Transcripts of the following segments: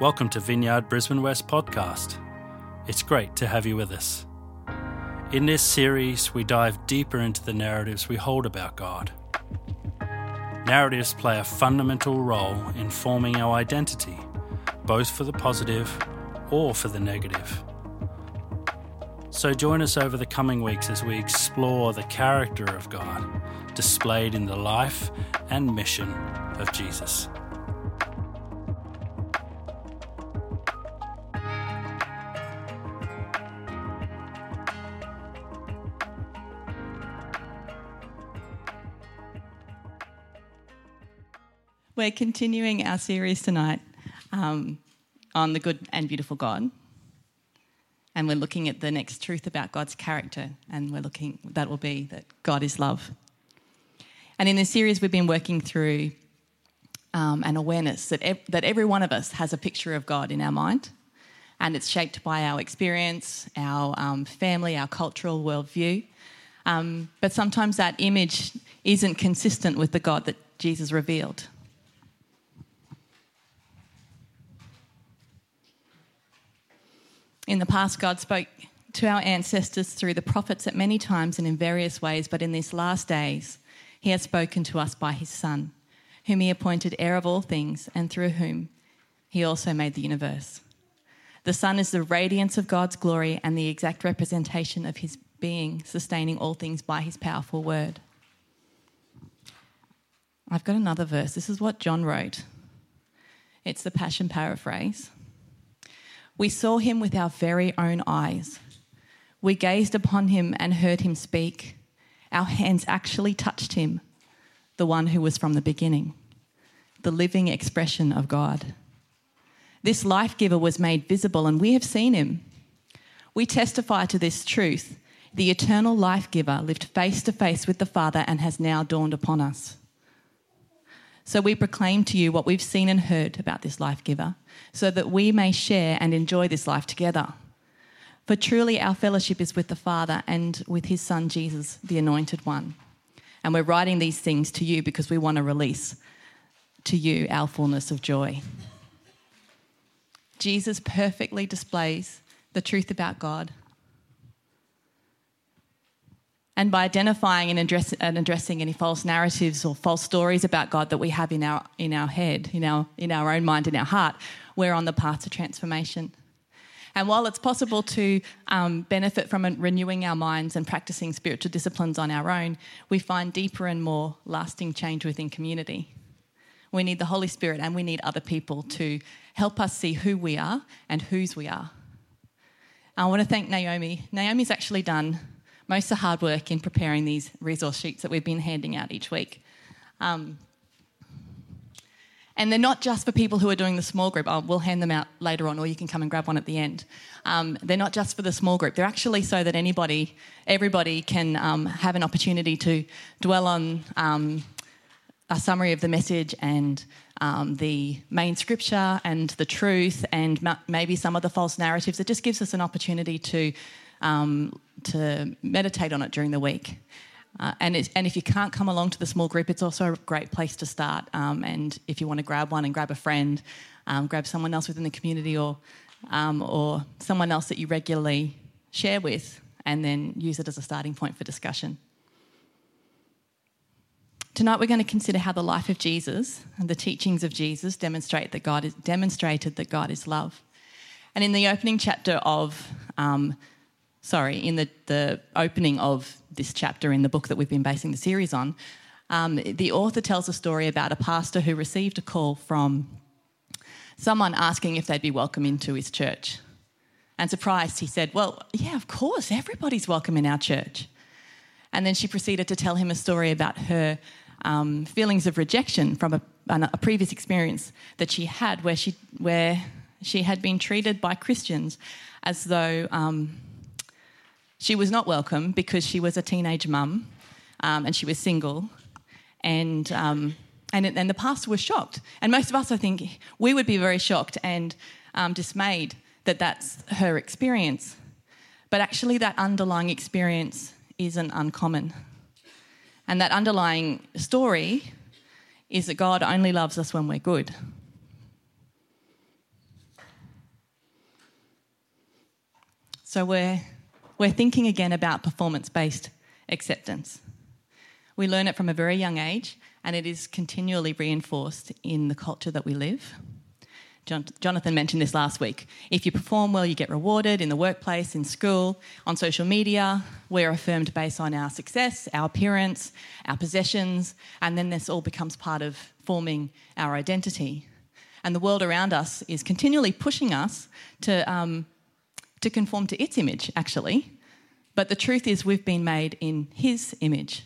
Welcome to Vineyard Brisbane West podcast. It's great to have you with us. In this series, we dive deeper into the narratives we hold about God. Narratives play a fundamental role in forming our identity, both for the positive or for the negative. So join us over the coming weeks as we explore the character of God displayed in the life and mission of Jesus. We're continuing our series tonight um, on the good and beautiful God. And we're looking at the next truth about God's character, and we're looking, that will be that God is love. And in this series, we've been working through um, an awareness that, ev- that every one of us has a picture of God in our mind, and it's shaped by our experience, our um, family, our cultural worldview. Um, but sometimes that image isn't consistent with the God that Jesus revealed. In the past, God spoke to our ancestors through the prophets at many times and in various ways, but in these last days, He has spoken to us by His Son, whom He appointed heir of all things, and through whom He also made the universe. The Son is the radiance of God's glory and the exact representation of His being, sustaining all things by His powerful word. I've got another verse. This is what John wrote. It's the Passion paraphrase. We saw him with our very own eyes. We gazed upon him and heard him speak. Our hands actually touched him, the one who was from the beginning, the living expression of God. This life giver was made visible, and we have seen him. We testify to this truth. The eternal life giver lived face to face with the Father and has now dawned upon us. So we proclaim to you what we've seen and heard about this life giver, so that we may share and enjoy this life together. For truly our fellowship is with the Father and with his Son Jesus, the Anointed One. And we're writing these things to you because we want to release to you our fullness of joy. Jesus perfectly displays the truth about God and by identifying and, address, and, addressing any false narratives or false stories about God that we have in our, in our head, in our, in our own mind, in our heart, we're on the path to transformation. And while it's possible to um, benefit from renewing our minds and practicing spiritual disciplines on our own, we find deeper and more lasting change within community. We need the Holy Spirit and we need other people to help us see who we are and whose we are. I want to thank Naomi. Naomi's actually done most of the hard work in preparing these resource sheets that we've been handing out each week. Um, and they're not just for people who are doing the small group. Oh, we'll hand them out later on, or you can come and grab one at the end. Um, they're not just for the small group. They're actually so that anybody, everybody, can um, have an opportunity to dwell on um, a summary of the message and um, the main scripture and the truth, and ma- maybe some of the false narratives. It just gives us an opportunity to um, to meditate on it during the week. Uh, and, and if you can't come along to the small group, it's also a great place to start. Um, and if you want to grab one and grab a friend, um, grab someone else within the community or, um, or someone else that you regularly share with, and then use it as a starting point for discussion. Tonight we're going to consider how the life of Jesus and the teachings of Jesus demonstrate that God is demonstrated that God is love. And in the opening chapter of um, sorry, in the, the opening of this chapter in the book that we've been basing the series on, um, the author tells a story about a pastor who received a call from someone asking if they'd be welcome into his church. And surprised, he said, Well, yeah, of course, everybody's welcome in our church. And then she proceeded to tell him a story about her um, feelings of rejection from a, a, previous experience that she had where she, where she had been treated by Christians as though um, she was not welcome because she was a teenage mum um, and she was single. And, um, and, and the pastor was shocked. And most of us, I think, we would be very shocked and um, dismayed that that's her experience. But actually, that underlying experience isn't uncommon. And that underlying story is that God only loves us when we're good. So we're we're thinking again about performance based acceptance. We learn it from a very young age, and it is continually reinforced in the culture that we live. John, Jonathan mentioned this last week. If you perform well, you get rewarded in the workplace, in school, on social media. We're affirmed based on our success, our appearance, our possessions, and then this all becomes part of forming our identity. And the world around us is continually pushing us to, um, to conform to its image, actually. But the truth is, we've been made in His image.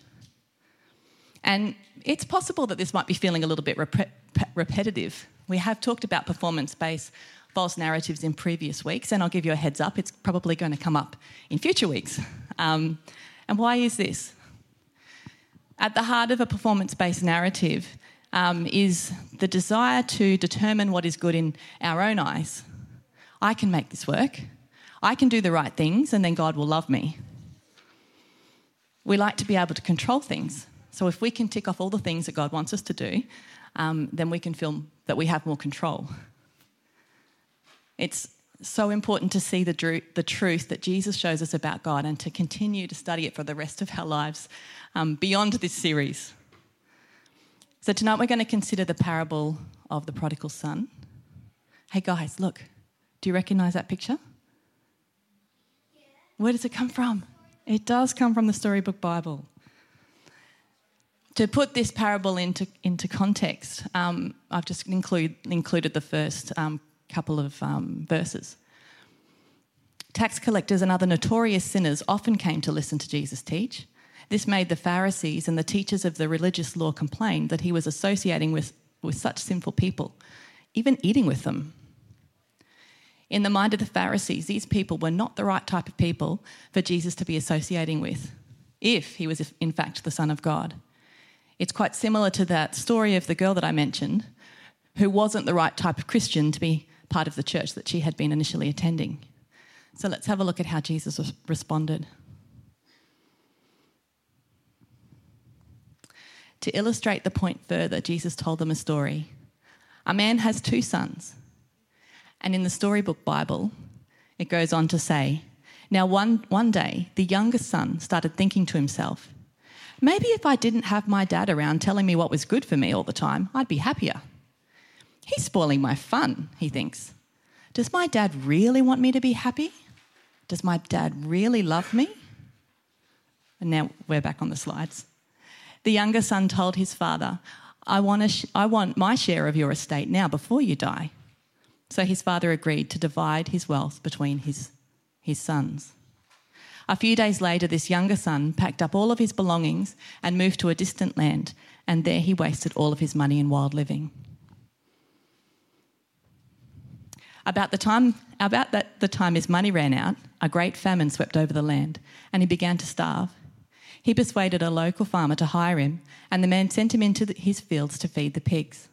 And it's possible that this might be feeling a little bit rep- repetitive. We have talked about performance based false narratives in previous weeks, and I'll give you a heads up, it's probably going to come up in future weeks. Um, and why is this? At the heart of a performance based narrative um, is the desire to determine what is good in our own eyes. I can make this work. I can do the right things, and then God will love me. We like to be able to control things. So if we can tick off all the things that God wants us to do, um, then we can feel that we have more control. It's so important to see the, dru- the truth that Jesus shows us about God and to continue to study it for the rest of our lives um, beyond this series. So, tonight we're going to consider the parable of the prodigal son. Hey, guys, look. Do you recognize that picture? Where does it come from? It does come from the Storybook Bible to put this parable into, into context, um, I've just include, included the first um, couple of um, verses. Tax collectors and other notorious sinners often came to listen to Jesus teach. This made the Pharisees and the teachers of the religious law complain that he was associating with, with such sinful people, even eating with them. In the mind of the Pharisees, these people were not the right type of people for Jesus to be associating with, if he was, in fact, the Son of God. It's quite similar to that story of the girl that I mentioned, who wasn't the right type of Christian to be part of the church that she had been initially attending. So let's have a look at how Jesus responded. To illustrate the point further, Jesus told them a story. A man has two sons. And in the storybook Bible, it goes on to say, Now, one, one day, the youngest son started thinking to himself, Maybe if I didn't have my dad around telling me what was good for me all the time, I'd be happier. He's spoiling my fun, he thinks. Does my dad really want me to be happy? Does my dad really love me? And now we're back on the slides. The younger son told his father, I want, sh- I want my share of your estate now before you die. So his father agreed to divide his wealth between his, his sons. A few days later, this younger son packed up all of his belongings and moved to a distant land, and there he wasted all of his money in wild living. About the time, about that, the time his money ran out, a great famine swept over the land, and he began to starve. He persuaded a local farmer to hire him, and the man sent him into his fields to feed the pigs.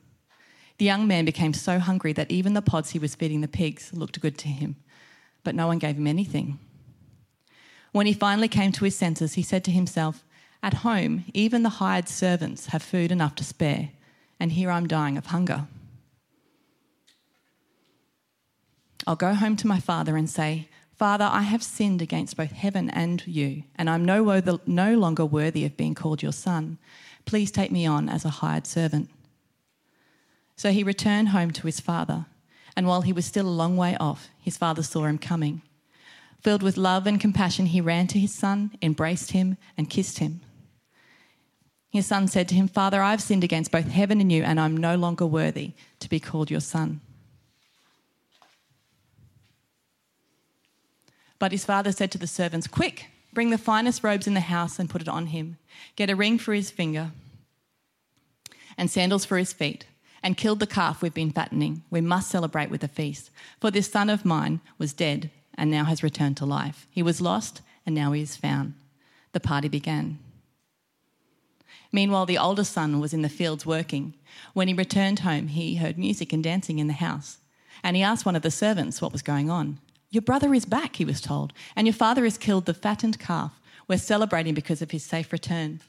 The young man became so hungry that even the pods he was feeding the pigs looked good to him, but no one gave him anything. When he finally came to his senses, he said to himself, At home, even the hired servants have food enough to spare, and here I'm dying of hunger. I'll go home to my father and say, Father, I have sinned against both heaven and you, and I'm no, no longer worthy of being called your son. Please take me on as a hired servant. So he returned home to his father, and while he was still a long way off, his father saw him coming. Filled with love and compassion, he ran to his son, embraced him, and kissed him. His son said to him, Father, I've sinned against both heaven and you, and I'm no longer worthy to be called your son. But his father said to the servants, Quick, bring the finest robes in the house and put it on him. Get a ring for his finger and sandals for his feet, and killed the calf we've been fattening. We must celebrate with a feast. For this son of mine was dead and now has returned to life. He was lost and now he is found. The party began. Meanwhile, the older son was in the fields working. When he returned home, he heard music and dancing in the house. And he asked one of the servants what was going on. Your brother is back, he was told, and your father has killed the fattened calf. We're celebrating because of his safe return.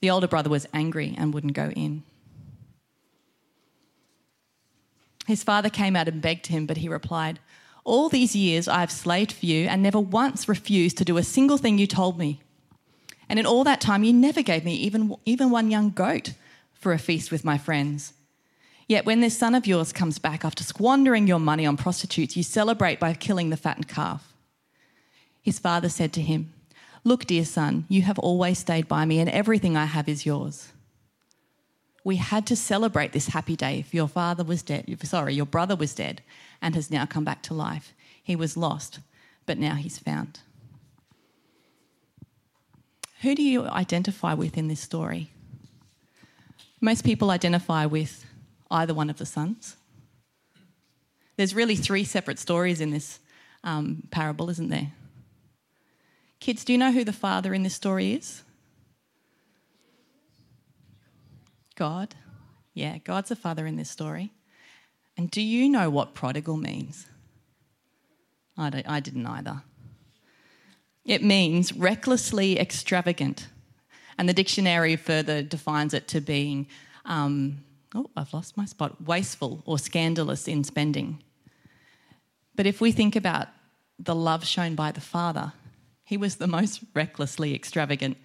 The older brother was angry and wouldn't go in. His father came out and begged him, but he replied, All these years I have slaved for you and never once refused to do a single thing you told me. And in all that time, you never gave me even, even one young goat for a feast with my friends. Yet when this son of yours comes back after squandering your money on prostitutes, you celebrate by killing the fattened calf. His father said to him, Look, dear son, you have always stayed by me, and everything I have is yours. We had to celebrate this happy day, for your father was dead. Sorry, your brother was dead and has now come back to life. He was lost, but now he's found. Who do you identify with in this story? Most people identify with either one of the sons. There's really three separate stories in this um, parable, isn't there? Kids, do you know who the father in this story is? God. Yeah, God's a father in this story. And do you know what prodigal means? I, I didn't either. It means recklessly extravagant. And the dictionary further defines it to being um, oh, I've lost my spot, wasteful or scandalous in spending. But if we think about the love shown by the Father, he was the most recklessly extravagant.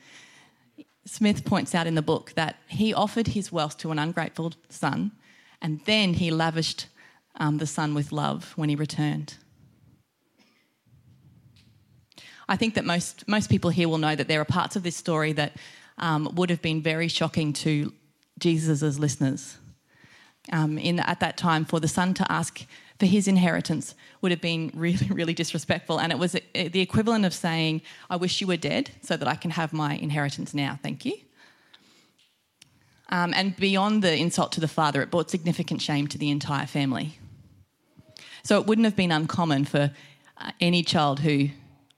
Smith points out in the book that he offered his wealth to an ungrateful son, and then he lavished um, the son with love when he returned. I think that most, most people here will know that there are parts of this story that um, would have been very shocking to Jesus' listeners. Um, in, at that time, for the son to ask for his inheritance would have been really, really disrespectful. And it was the equivalent of saying, I wish you were dead so that I can have my inheritance now. Thank you. Um, and beyond the insult to the father, it brought significant shame to the entire family. So it wouldn't have been uncommon for uh, any child who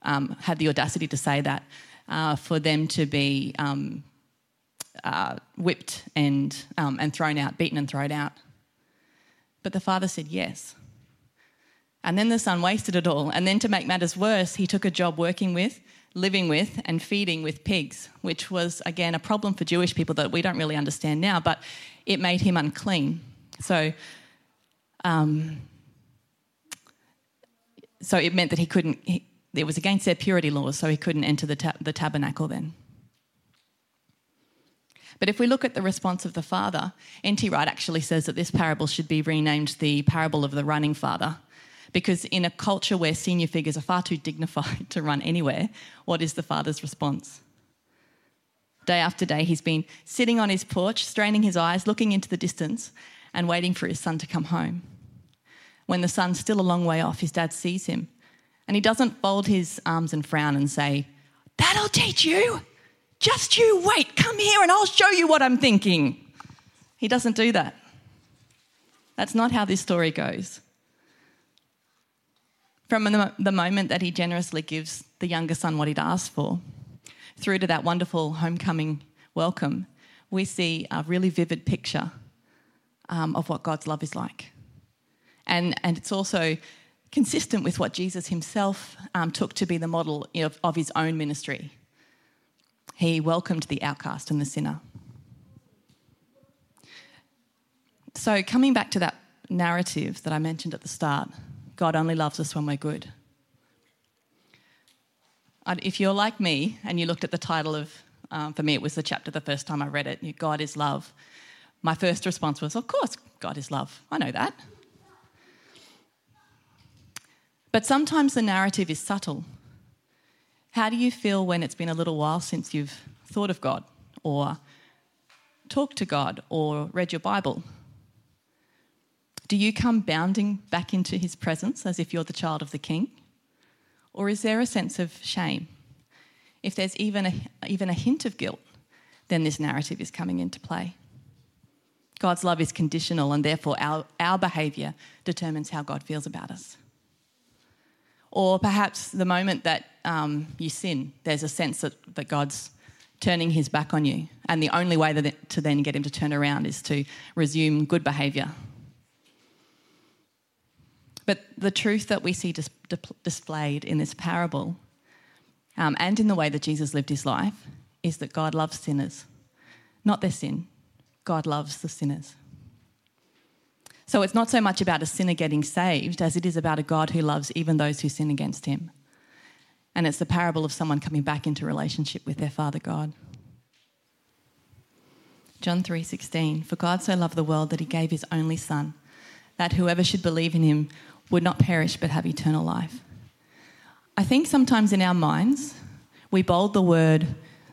um, had the audacity to say that, uh, for them to be um, uh, whipped and, um, and thrown out, beaten and thrown out. But the father said yes. And then the son wasted it all. And then to make matters worse, he took a job working with, living with, and feeding with pigs, which was, again, a problem for Jewish people that we don't really understand now, but it made him unclean. So, um, so it meant that he couldn't, he, it was against their purity laws, so he couldn't enter the, ta- the tabernacle then. But if we look at the response of the father, N.T. Wright actually says that this parable should be renamed the parable of the running father. Because in a culture where senior figures are far too dignified to run anywhere, what is the father's response? Day after day, he's been sitting on his porch, straining his eyes, looking into the distance, and waiting for his son to come home. When the son's still a long way off, his dad sees him, and he doesn't fold his arms and frown and say, That'll teach you. Just you wait, come here and I'll show you what I'm thinking. He doesn't do that. That's not how this story goes. From the moment that he generously gives the younger son what he'd asked for, through to that wonderful homecoming welcome, we see a really vivid picture um, of what God's love is like. And, and it's also consistent with what Jesus himself um, took to be the model of, of his own ministry. He welcomed the outcast and the sinner. So, coming back to that narrative that I mentioned at the start, God only loves us when we're good. If you're like me and you looked at the title of, um, for me, it was the chapter the first time I read it, God is love, my first response was, Of course, God is love. I know that. But sometimes the narrative is subtle. How do you feel when it's been a little while since you've thought of God or talked to God or read your Bible? Do you come bounding back into his presence as if you're the child of the king? Or is there a sense of shame? If there's even a, even a hint of guilt, then this narrative is coming into play. God's love is conditional, and therefore our, our behaviour determines how God feels about us. Or perhaps the moment that um, you sin, there's a sense that, that God's turning his back on you. And the only way that, to then get him to turn around is to resume good behaviour. But the truth that we see dis- displayed in this parable um, and in the way that Jesus lived his life is that God loves sinners, not their sin. God loves the sinners. So it's not so much about a sinner getting saved as it is about a God who loves even those who sin against him. And it's the parable of someone coming back into relationship with their Father God. John 3:16 For God so loved the world that he gave his only son that whoever should believe in him would not perish but have eternal life. I think sometimes in our minds we bold the word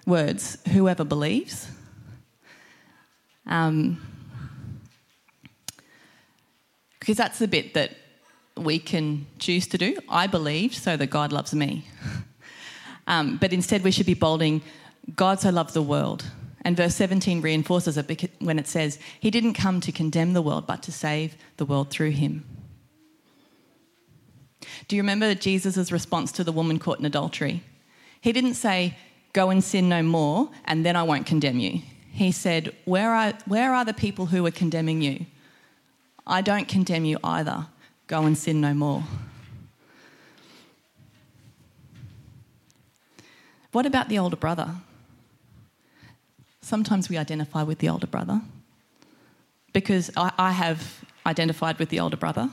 words whoever believes. Um, because that's the bit that we can choose to do. I believe so that God loves me. um, but instead, we should be bolding God so loved the world. And verse 17 reinforces it when it says, He didn't come to condemn the world, but to save the world through him. Do you remember Jesus' response to the woman caught in adultery? He didn't say, Go and sin no more, and then I won't condemn you. He said, Where are, where are the people who are condemning you? I don't condemn you either. Go and sin no more. What about the older brother? Sometimes we identify with the older brother because I, I have identified with the older brother.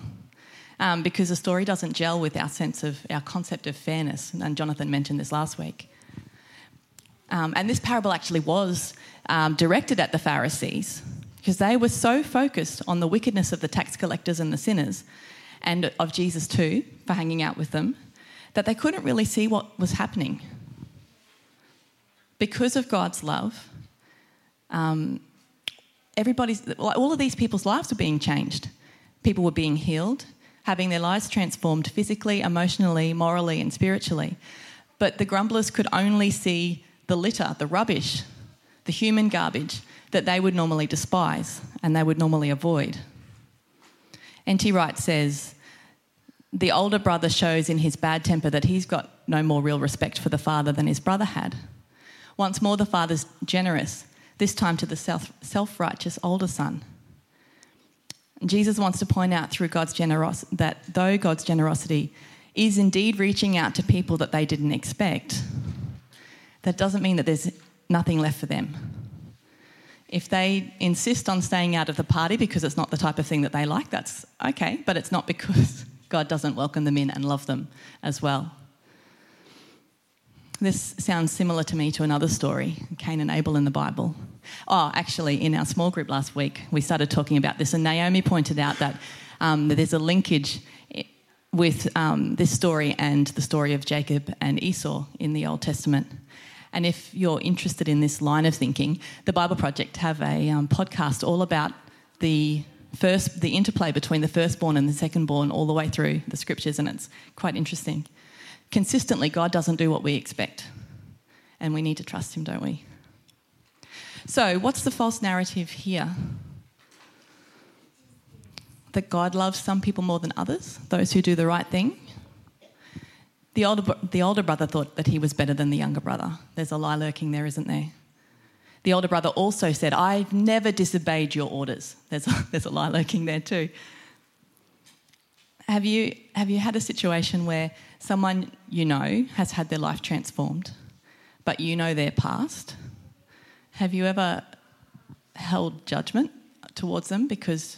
Um, because the story doesn't gel with our sense of our concept of fairness, and Jonathan mentioned this last week. Um, and this parable actually was um, directed at the Pharisees because they were so focused on the wickedness of the tax collectors and the sinners and of Jesus too for hanging out with them that they couldn't really see what was happening. Because of God's love, um, everybody's, all of these people's lives were being changed. People were being healed, having their lives transformed physically, emotionally, morally, and spiritually. But the grumblers could only see the litter, the rubbish, the human garbage that they would normally despise and they would normally avoid. N.T. Wright says, the older brother shows in his bad temper that he's got no more real respect for the father than his brother had. Once more, the father's generous, this time to the self righteous older son. Jesus wants to point out through God's generosity that though God's generosity is indeed reaching out to people that they didn't expect, that doesn't mean that there's nothing left for them. If they insist on staying out of the party because it's not the type of thing that they like, that's okay, but it's not because God doesn't welcome them in and love them as well. This sounds similar to me to another story, Cain and Abel in the Bible. Oh, actually, in our small group last week, we started talking about this, and Naomi pointed out that, um, that there's a linkage with um, this story and the story of Jacob and Esau in the Old Testament. And if you're interested in this line of thinking, the Bible Project have a um, podcast all about the first, the interplay between the firstborn and the secondborn all the way through the scriptures, and it's quite interesting. Consistently, God doesn't do what we expect, and we need to trust Him, don't we? So, what's the false narrative here? That God loves some people more than others, those who do the right thing. The older, the older brother thought that he was better than the younger brother. There's a lie lurking there, isn't there? The older brother also said, I've never disobeyed your orders. There's a, there's a lie lurking there too. Have you, have you had a situation where someone you know has had their life transformed, but you know their past? Have you ever held judgment towards them because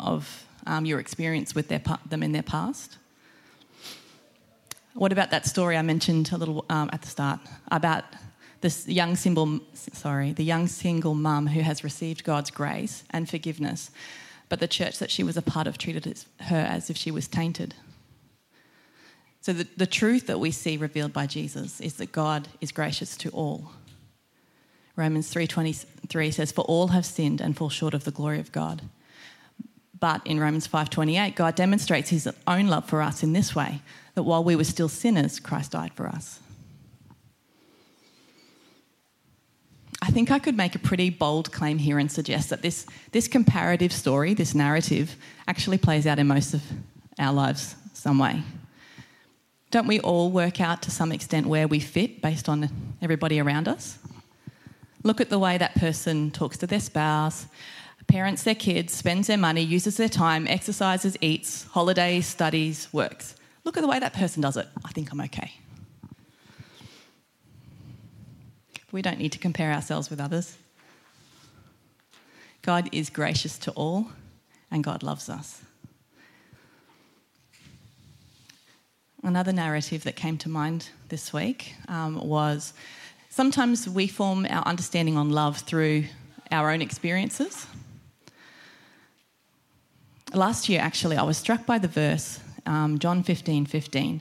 of um, your experience with their, them in their past? What about that story I mentioned a little um, at the start about this young single, sorry, the young single mum who has received God's grace and forgiveness, but the church that she was a part of treated her as if she was tainted. So the, the truth that we see revealed by Jesus is that God is gracious to all. Romans 3:23 says for all have sinned and fall short of the glory of God. But in Romans 5:28 God demonstrates his own love for us in this way that while we were still sinners Christ died for us. I think I could make a pretty bold claim here and suggest that this, this comparative story, this narrative, actually plays out in most of our lives some way. Don't we all work out to some extent where we fit based on everybody around us? Look at the way that person talks to their spouse, parents their kids, spends their money, uses their time, exercises, eats, holidays, studies, works. Look at the way that person does it. I think I'm okay. We don't need to compare ourselves with others. God is gracious to all, and God loves us. Another narrative that came to mind this week um, was sometimes we form our understanding on love through our own experiences. Last year, actually, I was struck by the verse, um, John 15 15.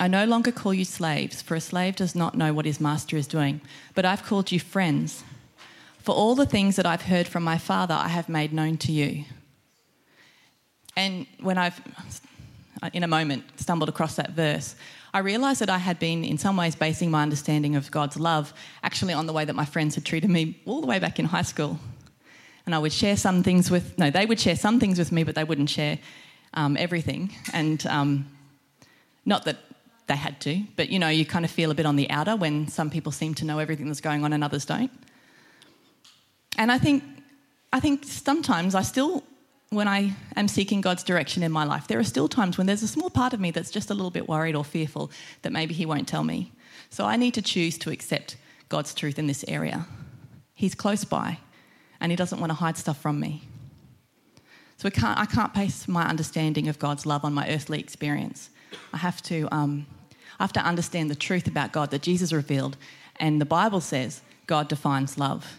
I no longer call you slaves, for a slave does not know what his master is doing, but I've called you friends. For all the things that I've heard from my Father, I have made known to you. And when I've, in a moment, stumbled across that verse, I realised that I had been, in some ways, basing my understanding of God's love actually on the way that my friends had treated me all the way back in high school. And I would share some things with, no, they would share some things with me, but they wouldn't share um, everything. And um, not that they had to, but you know, you kind of feel a bit on the outer when some people seem to know everything that's going on and others don't. And I think, I think sometimes I still, when I am seeking God's direction in my life, there are still times when there's a small part of me that's just a little bit worried or fearful that maybe He won't tell me. So I need to choose to accept God's truth in this area. He's close by and He doesn't want to hide stuff from me. So can't, I can't base my understanding of God's love on my earthly experience. I have to um, I have to understand the truth about God that Jesus revealed. And the Bible says God defines love.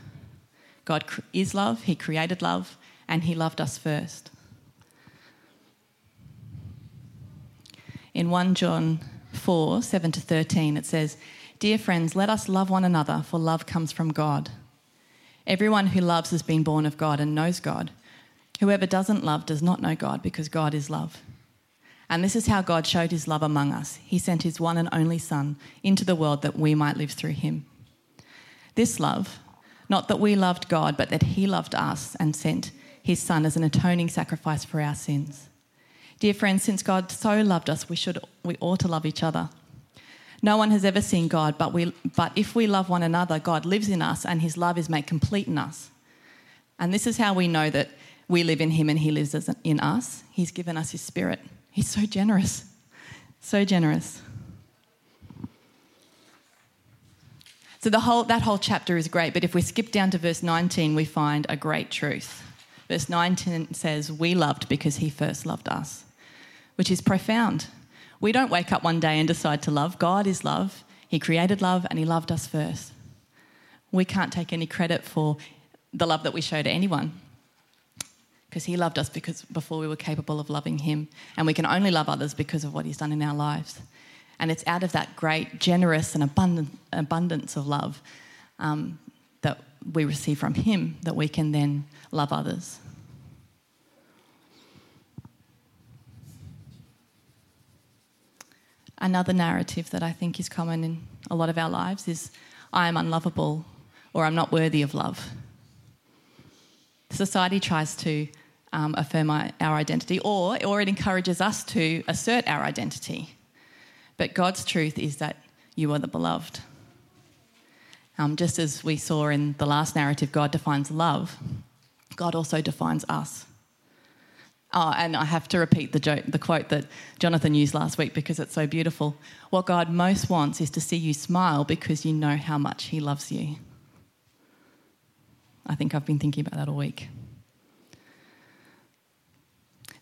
God is love, He created love, and He loved us first. In 1 John 4 7 to 13, it says, Dear friends, let us love one another, for love comes from God. Everyone who loves has been born of God and knows God. Whoever doesn't love does not know God, because God is love. And this is how God showed his love among us. He sent his one and only Son into the world that we might live through him. This love, not that we loved God, but that he loved us and sent his Son as an atoning sacrifice for our sins. Dear friends, since God so loved us, we, should, we ought to love each other. No one has ever seen God, but, we, but if we love one another, God lives in us and his love is made complete in us. And this is how we know that we live in him and he lives in us. He's given us his spirit. He's so generous, so generous. So the whole, that whole chapter is great, but if we skip down to verse 19, we find a great truth. Verse 19 says, We loved because he first loved us, which is profound. We don't wake up one day and decide to love. God is love. He created love and he loved us first. We can't take any credit for the love that we show to anyone because he loved us because before we were capable of loving him. And we can only love others because of what he's done in our lives. And it's out of that great generous and abundant abundance of love um, that we receive from him that we can then love others. Another narrative that i think is common in a lot of our lives is i am unlovable or i'm not worthy of love. Society tries to um, affirm our, identity, or, or it encourages us to assert our identity. But God's truth is that you are the beloved. Um, just as we saw in the last narrative, God defines love, God also defines us. Oh, and I have to repeat the, joke, the quote that Jonathan used last week because it's so beautiful. What God most wants is to see you smile because you know how much He loves you. I think I've been thinking about that all week.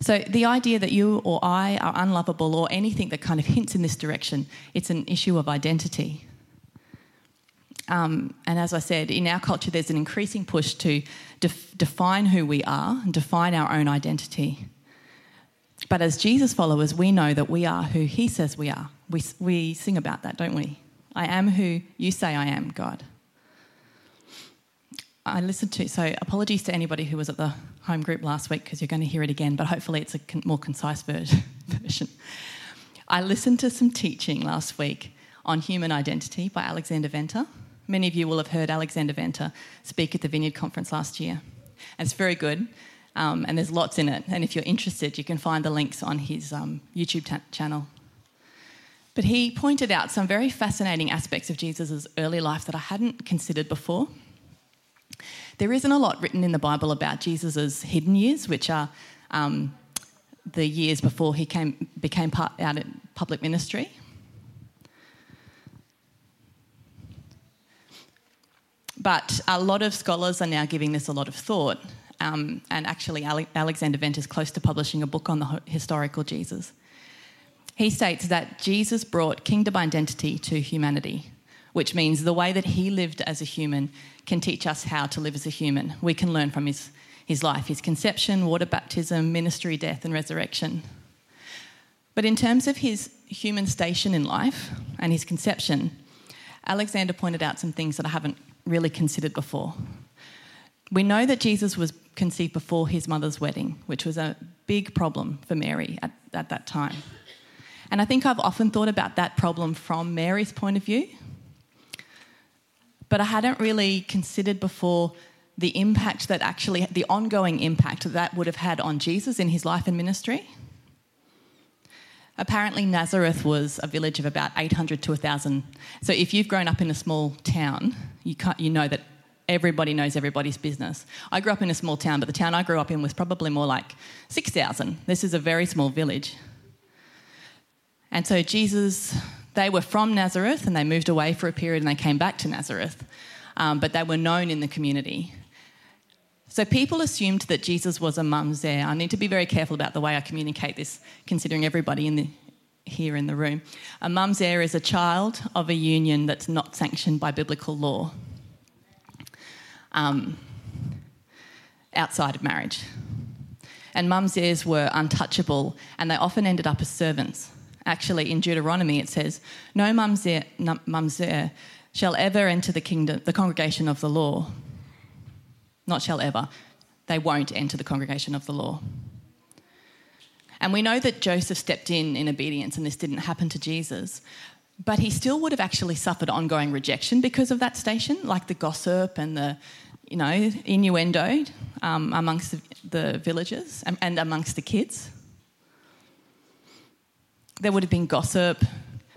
So the idea that you or I are unlovable or anything that kind of hints in this direction, it's an issue of identity. Um, and as I said, in our culture, there's an increasing push to def- define who we are and define our own identity. But as Jesus followers, we know that we are who He says we are. We, we sing about that, don't we? I am who you say I am, God. I listened to, so apologies to anybody who was at the home group last week because you're going to hear it again, but hopefully it's a more concise version. I listened to some teaching last week on human identity by Alexander Venter. Many of you will have heard Alexander Venter speak at the Vineyard Conference last year. And it's very good, um, and there's lots in it. And if you're interested, you can find the links on his um, YouTube ta- channel. But he pointed out some very fascinating aspects of Jesus' early life that I hadn't considered before. There isn't a lot written in the Bible about Jesus' hidden years, which are um, the years before he came, became part, out in public ministry. But a lot of scholars are now giving this a lot of thought. um, and actually Ale- Alexander Venter is close to publishing a book on the historical Jesus. He states that Jesus brought kingdom identity to humanity, which means the way that he lived as a human can teach us how to live as a human. We can learn from his, his life, his conception, water baptism, ministry, death, and resurrection. But in terms of his human station in life and his conception, Alexander pointed out some things that I haven't really considered before. We know that Jesus was conceived before his mother's wedding, which was a big problem for Mary at, at that time. And I think I've often thought about that problem from Mary's point of view. But I hadn't really considered before the impact that actually, the ongoing impact that, that would have had on Jesus in his life and ministry. Apparently, Nazareth was a village of about 800 to 1,000. So, if you've grown up in a small town, you, you know that everybody knows everybody's business. I grew up in a small town, but the town I grew up in was probably more like 6,000. This is a very small village. And so Jesus, they were from Nazareth and they moved away for a period and they came back to Nazareth, um, but they were known in the community. So people assumed that Jesus was a mamzer. I need to be very careful about the way I communicate this, considering everybody in the, here in the room. A mamzer is a child of a union that's not sanctioned by biblical law um, outside of marriage. And mamzers were untouchable and they often ended up as servants. Actually, in Deuteronomy, it says, No mamzer, shall ever enter the kingdom, the congregation of the law. Not shall ever. They won't enter the congregation of the law. And we know that Joseph stepped in in obedience, and this didn't happen to Jesus. But he still would have actually suffered ongoing rejection because of that station, like the gossip and the, you know, innuendo um, amongst the, the villagers and, and amongst the kids. There would have been gossip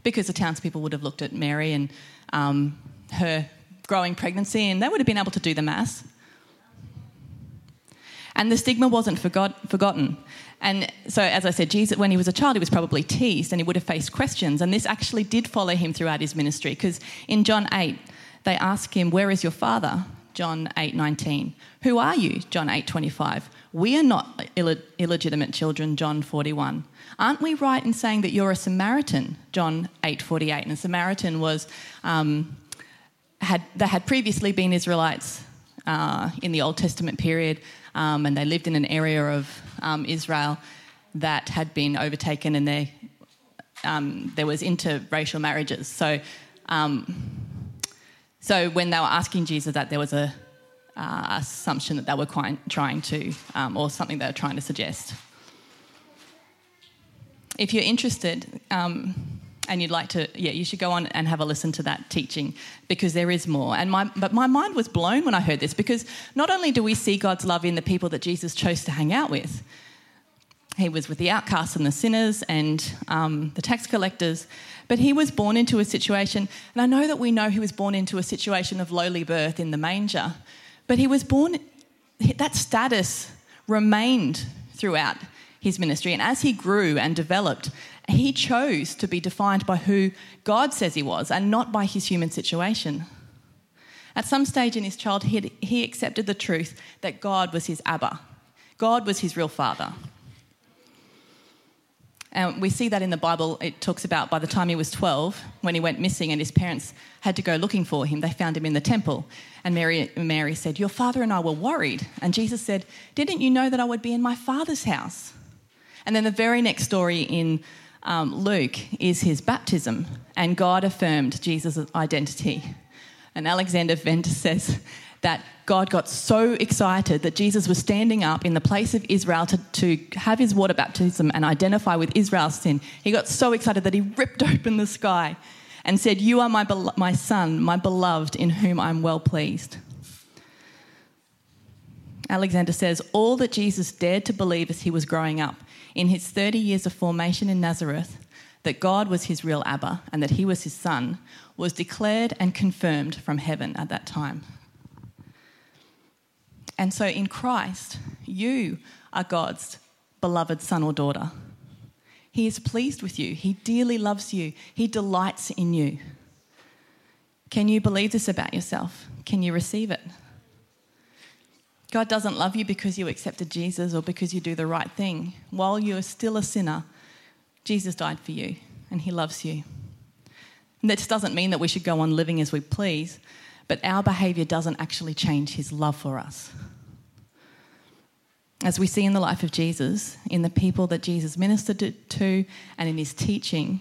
because the townspeople would have looked at Mary and um, her growing pregnancy, and they would have been able to do the maths. And the stigma wasn't forgot, forgotten. And so, as I said, Jesus, when he was a child, he was probably teased and he would have faced questions. And this actually did follow him throughout his ministry because in John 8, they ask him, Where is your father? John 8 19. Who are you? John 8 25. We are not Ill- illegitimate children, John 41. Aren't we right in saying that you're a Samaritan? John 8 48. And a Samaritan was, um, had, they had previously been Israelites uh, in the Old Testament period um, and they lived in an area of um, Israel that had been overtaken, and there um, there was interracial marriages. So, um, so when they were asking Jesus that, there was a uh, assumption that they were trying to, um, or something they were trying to suggest. If you're interested, um, and you'd like to, yeah, you should go on and have a listen to that teaching because there is more. And my, but my mind was blown when I heard this because not only do we see God's love in the people that Jesus chose to hang out with, he was with the outcasts and the sinners and um, the tax collectors, but he was born into a situation, and I know that we know he was born into a situation of lowly birth in the manger, but he was born, that status remained throughout his ministry. And as he grew and developed, he chose to be defined by who God says he was and not by his human situation. At some stage in his childhood, he accepted the truth that God was his Abba, God was his real father. And we see that in the Bible. It talks about by the time he was 12, when he went missing and his parents had to go looking for him, they found him in the temple. And Mary, Mary said, Your father and I were worried. And Jesus said, Didn't you know that I would be in my father's house? And then the very next story in um, Luke is his baptism, and God affirmed Jesus' identity. And Alexander Venter says that God got so excited that Jesus was standing up in the place of Israel to, to have his water baptism and identify with Israel's sin. He got so excited that he ripped open the sky and said, You are my, my son, my beloved, in whom I'm well pleased. Alexander says, All that Jesus dared to believe as he was growing up in his 30 years of formation in Nazareth that God was his real Abba and that he was his son was declared and confirmed from heaven at that time. And so in Christ, you are God's beloved son or daughter. He is pleased with you, He dearly loves you, He delights in you. Can you believe this about yourself? Can you receive it? God doesn't love you because you accepted Jesus or because you do the right thing. While you're still a sinner, Jesus died for you and he loves you. And that doesn't mean that we should go on living as we please, but our behaviour doesn't actually change his love for us. As we see in the life of Jesus, in the people that Jesus ministered to, and in his teaching,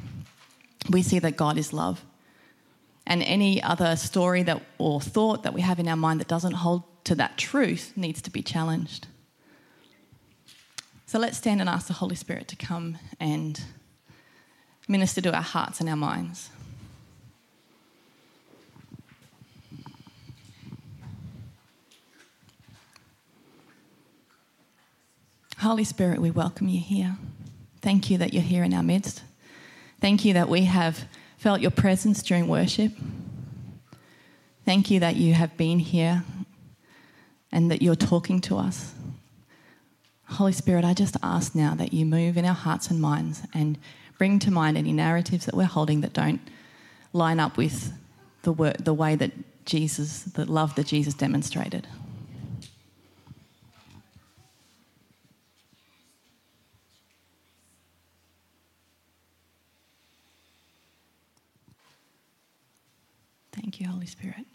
we see that God is love. And any other story that, or thought that we have in our mind that doesn't hold to that truth needs to be challenged. So let's stand and ask the Holy Spirit to come and minister to our hearts and our minds. Holy Spirit, we welcome you here. Thank you that you're here in our midst. Thank you that we have felt your presence during worship. Thank you that you have been here and that you're talking to us. Holy Spirit, I just ask now that you move in our hearts and minds and bring to mind any narratives that we're holding that don't line up with the, wor- the way that Jesus, the love that Jesus demonstrated. Thank you, Holy Spirit.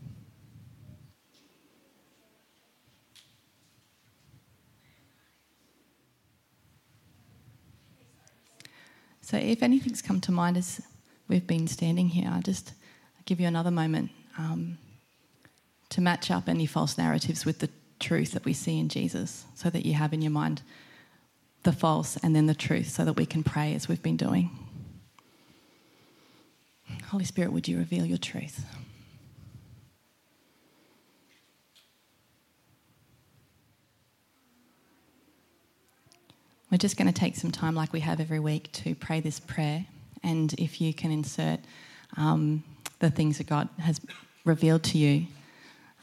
So, if anything's come to mind as we've been standing here, I'll just give you another moment um, to match up any false narratives with the truth that we see in Jesus so that you have in your mind the false and then the truth so that we can pray as we've been doing. Holy Spirit, would you reveal your truth? We're just going to take some time, like we have every week, to pray this prayer. And if you can insert um, the things that God has revealed to you,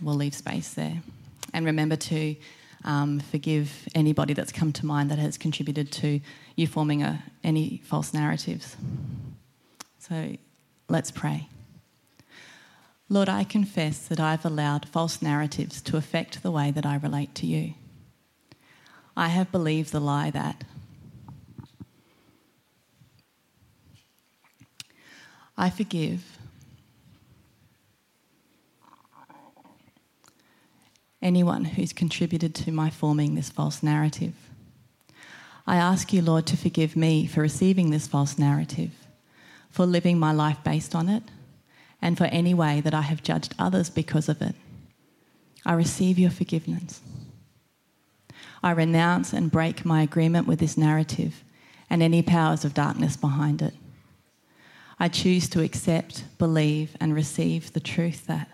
we'll leave space there. And remember to um, forgive anybody that's come to mind that has contributed to you forming a, any false narratives. So let's pray. Lord, I confess that I've allowed false narratives to affect the way that I relate to you. I have believed the lie that I forgive anyone who's contributed to my forming this false narrative. I ask you, Lord, to forgive me for receiving this false narrative, for living my life based on it, and for any way that I have judged others because of it. I receive your forgiveness. I renounce and break my agreement with this narrative and any powers of darkness behind it. I choose to accept, believe, and receive the truth that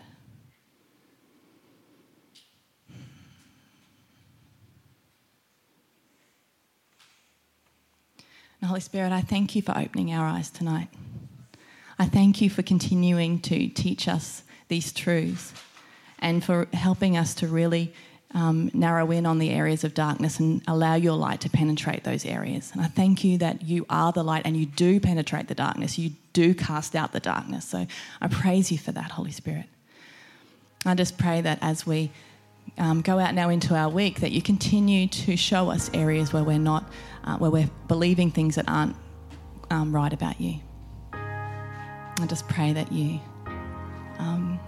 And Holy Spirit, I thank you for opening our eyes tonight. I thank you for continuing to teach us these truths and for helping us to really um, narrow in on the areas of darkness and allow your light to penetrate those areas. And I thank you that you are the light and you do penetrate the darkness. You do cast out the darkness. So I praise you for that, Holy Spirit. I just pray that as we um, go out now into our week, that you continue to show us areas where we're not, uh, where we're believing things that aren't um, right about you. I just pray that you um,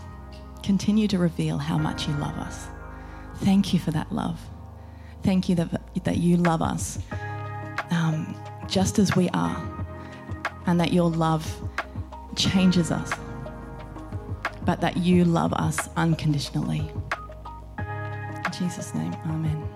continue to reveal how much you love us. Thank you for that love. Thank you that, that you love us um, just as we are, and that your love changes us, but that you love us unconditionally. In Jesus' name, Amen.